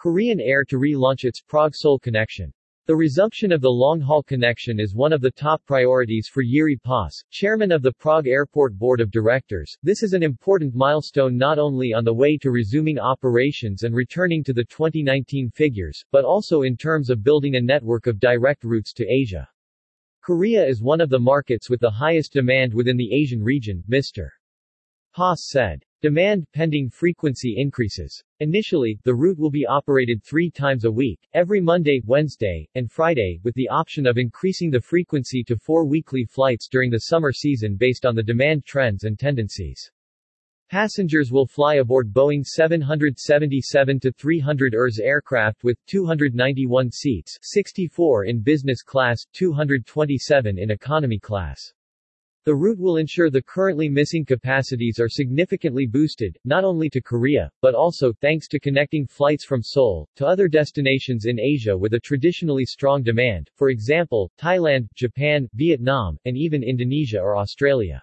Korean Air to relaunch its Prague-Seoul connection. The resumption of the long-haul connection is one of the top priorities for Yuri Pos, chairman of the Prague Airport Board of Directors. This is an important milestone not only on the way to resuming operations and returning to the 2019 figures, but also in terms of building a network of direct routes to Asia. Korea is one of the markets with the highest demand within the Asian region, Mr. Pos said. Demand pending frequency increases. Initially, the route will be operated three times a week, every Monday, Wednesday, and Friday, with the option of increasing the frequency to four weekly flights during the summer season based on the demand trends and tendencies. Passengers will fly aboard Boeing 777-300 ERS aircraft with 291 seats 64 in business class, 227 in economy class. The route will ensure the currently missing capacities are significantly boosted, not only to Korea, but also, thanks to connecting flights from Seoul, to other destinations in Asia with a traditionally strong demand, for example, Thailand, Japan, Vietnam, and even Indonesia or Australia.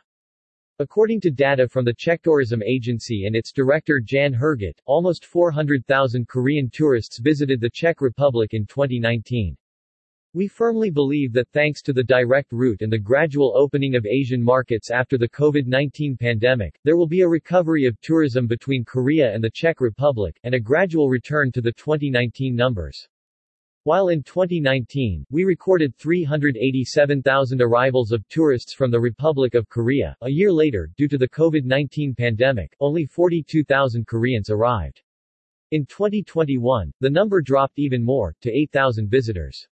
According to data from the Czech Tourism Agency and its director Jan Herget, almost 400,000 Korean tourists visited the Czech Republic in 2019. We firmly believe that thanks to the direct route and the gradual opening of Asian markets after the COVID-19 pandemic, there will be a recovery of tourism between Korea and the Czech Republic, and a gradual return to the 2019 numbers. While in 2019, we recorded 387,000 arrivals of tourists from the Republic of Korea, a year later, due to the COVID-19 pandemic, only 42,000 Koreans arrived. In 2021, the number dropped even more, to 8,000 visitors.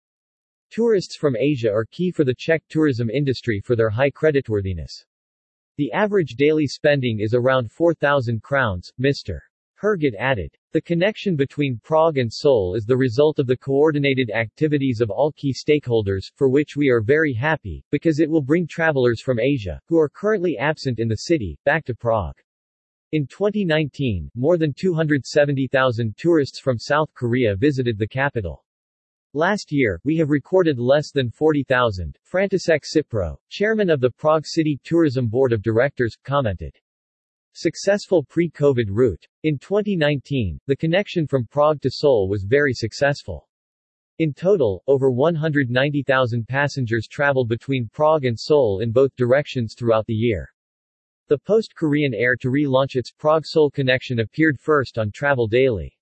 Tourists from Asia are key for the Czech tourism industry for their high creditworthiness. The average daily spending is around 4,000 crowns, Mr. Herget added. The connection between Prague and Seoul is the result of the coordinated activities of all key stakeholders, for which we are very happy, because it will bring travelers from Asia, who are currently absent in the city, back to Prague. In 2019, more than 270,000 tourists from South Korea visited the capital. Last year, we have recorded less than 40,000, František Cipro, chairman of the Prague City Tourism Board of Directors, commented. Successful pre-COVID route. In 2019, the connection from Prague to Seoul was very successful. In total, over 190,000 passengers traveled between Prague and Seoul in both directions throughout the year. The post-Korean Air to relaunch its Prague-Seoul connection appeared first on Travel Daily.